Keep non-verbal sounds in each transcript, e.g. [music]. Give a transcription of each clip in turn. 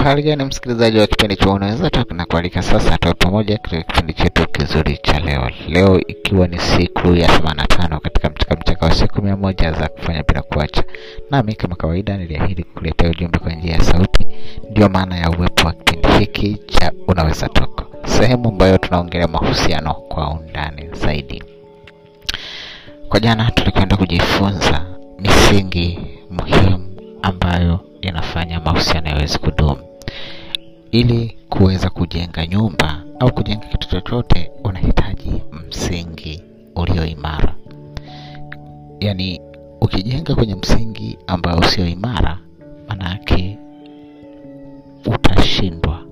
Uhali gani msikilizaji wa kipindi cha Unaweza Talk na kualika sasa tuwe pamoja katika kipindi chetu kizuri cha leo. Leo ikiwa ni siku ya 85 katika mchaka mchaka wa siku mia moja za kufanya bila kuacha, nami kama kawaida niliahidi kukuletea ujumbe kwa njia ya sauti. Ndio maana ya uwepo wa kipindi hiki cha Unaweza Talk, sehemu ambayo tunaongelea mahusiano kwa undani zaidi. Kwa jana tulikwenda kujifunza misingi muhimu ambayo inafanya mahusiano yaweze kudumu. Ili kuweza kujenga nyumba au kujenga kitu chochote, unahitaji msingi ulio imara. Yaani, ukijenga kwenye msingi ambao sio imara, manake utashindwa.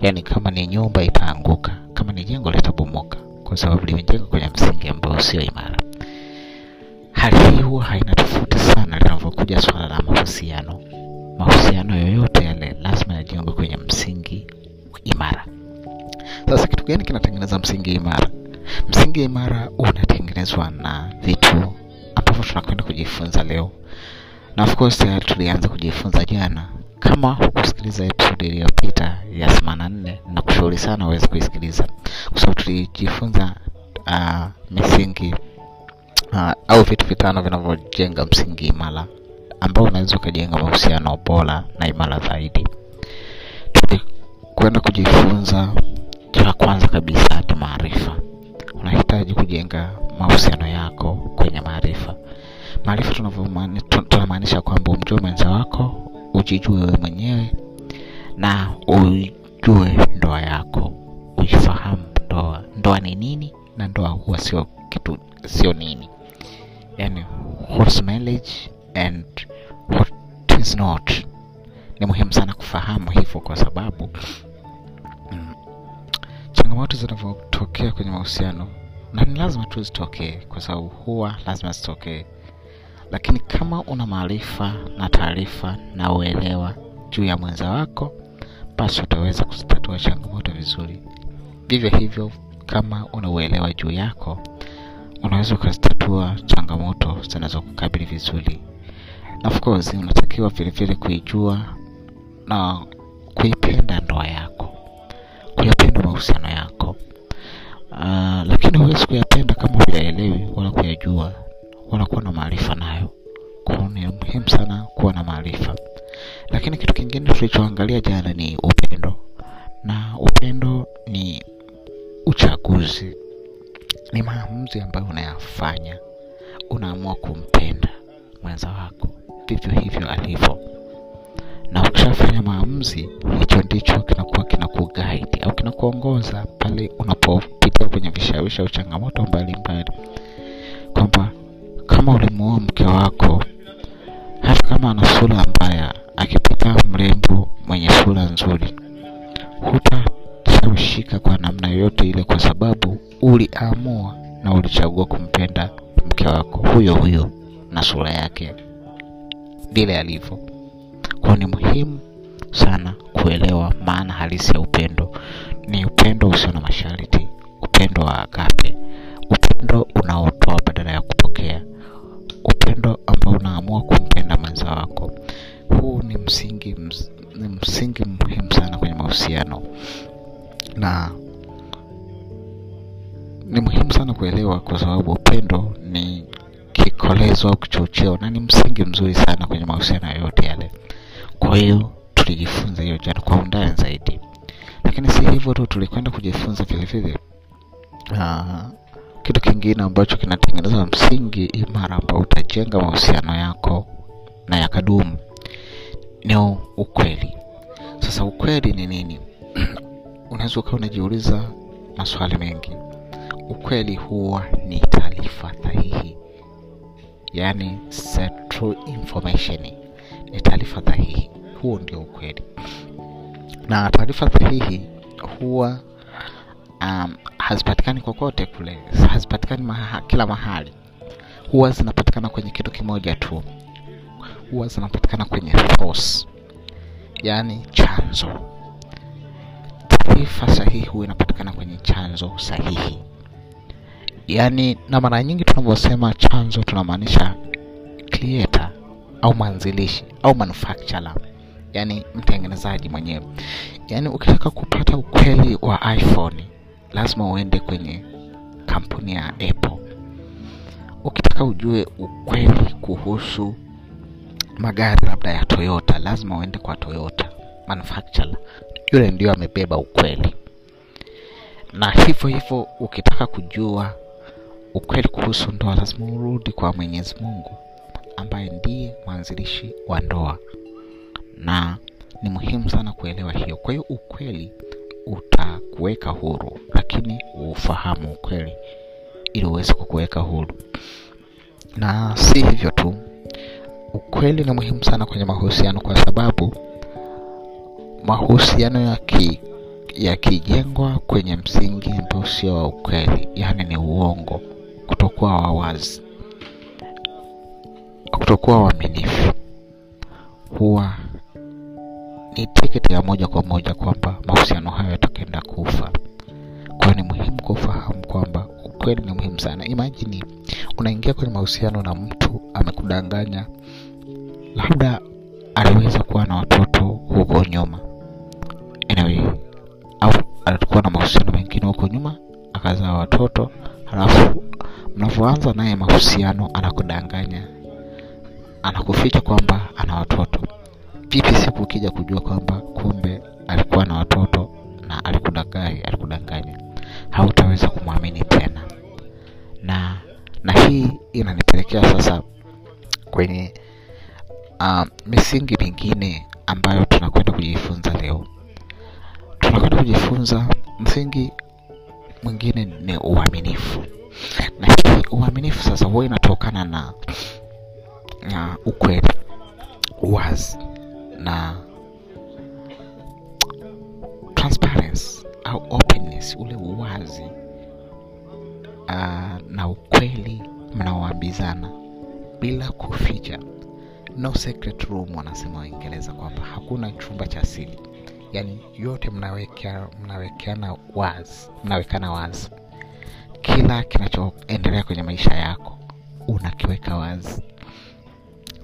Yaani, kama ni nyumba itaanguka, kama ni jengo litabomoka, kwa sababu limejengwa kwenye msingi ambao sio imara. Hali hii huwa haina tofauti sana linavyokuja swala la mahusiano. Mahusiano yoyote Gani kinatengeneza msingi imara? Msingi imara unatengenezwa na vitu ambavyo tunakwenda kujifunza leo, na of course tayari tulianza kujifunza jana. Kama hukusikiliza episode iliyopita ya 84 na kushauri sana uweze kuisikiliza, kwa sababu tulijifunza uh, misingi uh, au vitu vitano vinavyojenga msingi imara ambao unaweza ukajenga mahusiano bora na imara zaidi. Tulikwenda kujifunza cha kwanza kabisa ni maarifa. Unahitaji kujenga mahusiano yako kwenye maarifa. Maarifa tunamaanisha kwamba umjue mwenza wako, ujijue wewe mwenyewe na ujue ndoa yako, uifahamu ndoa. Ndoa ni nini na ndoa huwa sio kitu, sio nini, yani marriage and what is not. Ni muhimu sana kufahamu hivyo, kwa sababu changamoto zinavyotokea kwenye mahusiano, na ni lazima tu zitokee, kwa sababu huwa lazima zitokee, lakini kama una maarifa na taarifa na uelewa juu ya mwenza wako, basi utaweza kuzitatua changamoto vizuri. Vivyo hivyo, kama una uelewa juu yako, unaweza ukazitatua changamoto zinazokukabili vizuri. Na unatakiwa vile vile kuijua na kuipenda ndoa yako, kuyapenda mahusiano yako. Uh, lakini huwezi kuyapenda kama huyaelewi wala kuyajua wala kuwa na maarifa nayo. kwao ni muhimu sana kuwa na maarifa. Lakini kitu kingine tulichoangalia jana ni upendo, na upendo ni uchaguzi, ni maamuzi ambayo unayafanya, unaamua kumpenda mwenza wako vivyo hivyo alivyo, na ukishafanya maamuzi, hicho ndicho kinakuwa kinakuguide au kinakuongoza pale unapopitia kwenye vishawishi au changamoto mbalimbali, kwamba kama ulimuoa mke wako, hata kama ana sura mbaya, akipita mrembo mwenye sura nzuri, hutashawishika kwa namna yoyote ile, kwa sababu uliamua na ulichagua kumpenda mke wako huyo huyo na sura yake vile alivyo. Kwa ni muhimu sana kuelewa maana halisi ya upendo. Ni upendo usio na masharti, upendo wa agape, upendo unaotoa badala ya kupokea, upendo ambao unaamua kumpenda mwenza wako. Huu ni msingi, ni msingi muhimu sana kwenye mahusiano, na ni muhimu sana kuelewa, kwa sababu upendo ni kikolezo au kichocheo na ni msingi mzuri sana kwenye mahusiano yoyote yale. Kwa hiyo tulijifunza hiyo jana kwa undani zaidi, lakini si hivyo tu, tulikwenda kujifunza vile vile kitu kingine ambacho kinatengeneza msingi imara ambao utajenga mahusiano yako na yakadumu ni ukweli. Sasa ukweli ni nini? [clears throat] Unaweza ukawa unajiuliza maswali mengi. Ukweli huwa ni taarifa sahihi Yaani true information ni taarifa sahihi. Huo ndio ukweli, na taarifa sahihi huwa um, hazipatikani kokote kule, hazipatikani maha, kila mahali. Huwa zinapatikana kwenye kitu kimoja tu, huwa zinapatikana kwenye source, yaani chanzo. Taarifa sahihi huwa inapatikana kwenye chanzo sahihi. Yaani, na mara nyingi tunavyosema chanzo tunamaanisha creator au mwanzilishi au manufacturer. Yani mtengenezaji mwenyewe. Yani ukitaka kupata ukweli wa iphone lazima uende kwenye kampuni ya apple. Ukitaka ujue ukweli kuhusu magari labda ya toyota lazima uende kwa toyota manufacturer. Yule ndio amebeba ukweli. Na hivyo hivyo ukitaka kujua ukweli kuhusu ndoa lazima urudi kwa mwenyezi mungu ambaye ndiye mwanzilishi wa ndoa na ni muhimu sana kuelewa hiyo. Kwa hiyo ukweli utakuweka huru lakini ufahamu ukweli ili uweze kukuweka huru. Na si hivyo tu ukweli ni muhimu sana kwenye mahusiano kwa sababu mahusiano yaki yakijengwa kwenye msingi ambao sio wa ukweli yaani ni uongo kutokuwa wawazi kutokuwa waaminifu huwa ni tiketi ya moja kwa moja kwamba mahusiano hayo yatakwenda kufa. Kwayo ni muhimu kufahamu kwamba ukweli ni muhimu sana. Imajini unaingia kwenye mahusiano na mtu amekudanganya labda aliweza kuwa na watoto huko nyuma. Anyway au alikuwa na mahusiano mengine huko nyuma akazaa watoto halafu mnavyoanza naye mahusiano anakudanganya anakuficha kwamba ana watoto vipi siku ukija kujua kwamba kumbe alikuwa na watoto na alikudanganya alikudanganya hautaweza kumwamini tena. Na na hii inanipelekea sasa kwenye uh, misingi mingine ambayo tunakwenda kujifunza leo. Tunakwenda kujifunza msingi mwingine ni uaminifu. Na hii uaminifu sasa huwa inatokana na na ukweli uwazi na transparency au openness ule uwazi uh, na ukweli mnaoambizana bila kuficha. No secret room wanasema waingereza kwamba hakuna chumba cha asili yaani yote mnawekea mnawekeana wazi mnawekana wazi. Kila kinachoendelea kwenye maisha yako unakiweka wazi.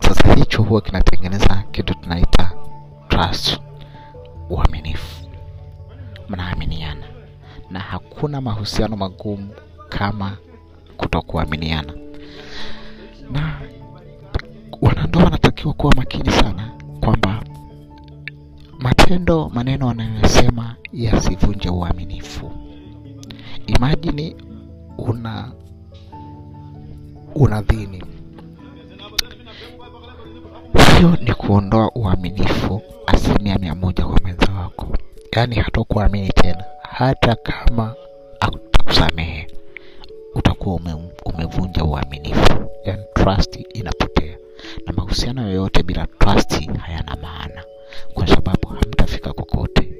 Sasa hicho huwa kinatengeneza kitu tunaita trust uaminifu. Mnaaminiana. Na hakuna mahusiano magumu kama kutokuaminiana. Na wanandoa wanatakiwa kuwa makini sana kwamba matendo maneno wanayosema yasivunje uaminifu. Imajini una unadhini hiyo ni kuondoa uaminifu asilimia mia moja kwa mwenza wako. Yaani hatokuamini tena. Hata kama atakusamehe utakuwa ume, umevunja uaminifu. Yaani trust inapotea. Na mahusiano yoyote bila trust hayana maana. Kwa sababu hamtafika kokote.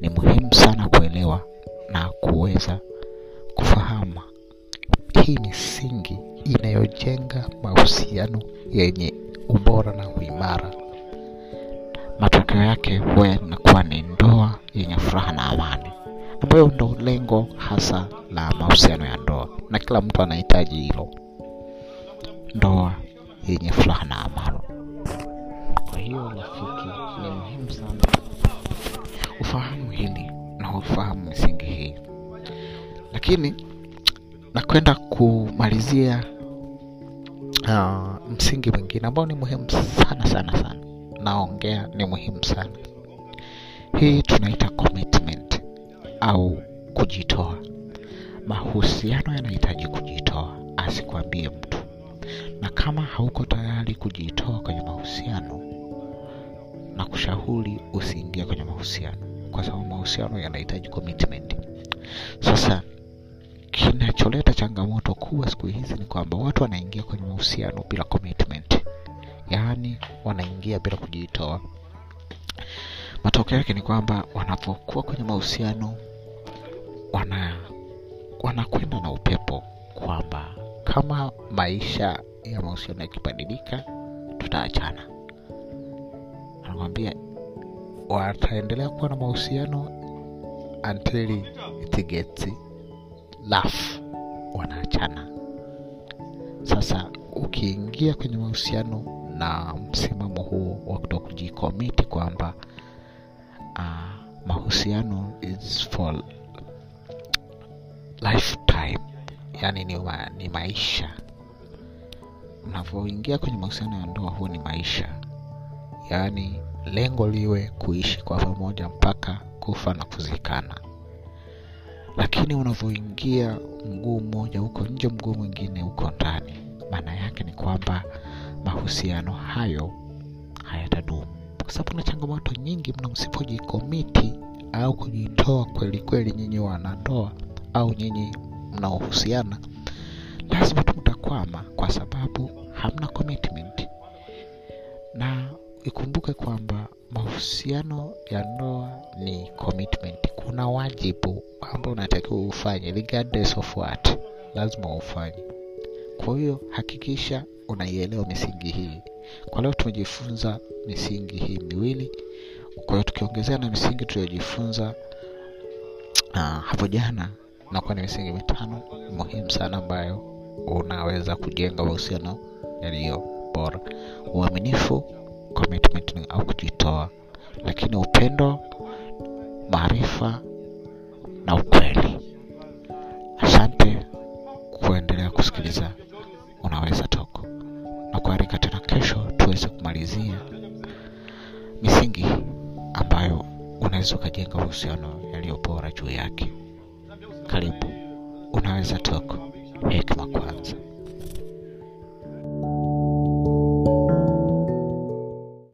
Ni muhimu sana kuelewa na kuweza kufahamu. Hii misingi inayojenga mahusiano yenye ubora na uimara. Matokeo yake huwa yanakuwa ni ndoa yenye furaha na amani ambayo ndo lengo hasa la mahusiano ya ndoa na kila mtu anahitaji hilo. Ndoa yenye furaha na amani. Kwa hiyo rafiki ni muhimu sana ufahamu hili na ufahamu misingi hii. Lakini nakwenda kumalizia uh, msingi mwingine ambao ni muhimu sana sana sana. Naongea ni muhimu sana. Hii tunaita commitment au kujitoa. Mahusiano yanahitaji kujitoa asikwambie mtu. Na kama hauko tayari kujitoa kwenye mahusiano na kushauri usiingie kwenye mahusiano. Kwa sababu mahusiano yanahitaji commitment. Sasa kinacholeta changamoto kubwa siku hizi ni kwamba watu wanaingia kwenye mahusiano bila commitment. Yaani wanaingia bila kujitoa. Matokeo yake ni kwamba wanapokuwa kwenye mahusiano wana wanakwenda na upepo kwamba kama maisha ya mahusiano yakibadilika tutaachana. Anakwambia wataendelea kuwa na mahusiano until it gets rough wanaachana. Sasa ukiingia kwenye mahusiano na msimamo huo wa kuto kujikomiti kwamba uh, mahusiano is for lifetime yani ni, ma, ni maisha. Unavyoingia kwenye mahusiano ya ndoa huo ni maisha. Yaani lengo liwe kuishi kwa pamoja mpaka kufa na kuzikana lakini unavyoingia mguu mmoja huko nje mguu mwingine huko ndani maana yake ni kwamba mahusiano hayo hayatadumu. Kwa sababu na changamoto nyingi mna msipojikomiti au kujitoa kweli kweli nyinyi wanandoa au nyinyi mnaohusiana. Lazima tu mtakwama kwa sababu hamna commitment. Na ikumbuke kwamba mahusiano ya ndoa ni commitment. Kuna wajibu ambao unatakiwa ufanye regardless of what lazima ufanye. Kwa hiyo hakikisha unaielewa misingi hii. Kwa leo tumejifunza misingi hii miwili. Kwa hiyo tukiongezea na misingi tuliyojifunza uh, hapo jana nakuwa ni misingi mitano muhimu sana ambayo unaweza kujenga mahusiano yaliyo bora. Uaminifu commitment au kujitoa. Lakini upendo maarifa na ukweli. Asante kuendelea kusikiliza unaweza toko na kuarika tena kesho tuweze kumalizia misingi ambayo unaweza ukajenga uhusiano yaliyo bora juu yake. Karibu. Unaweza toko hekima kwanza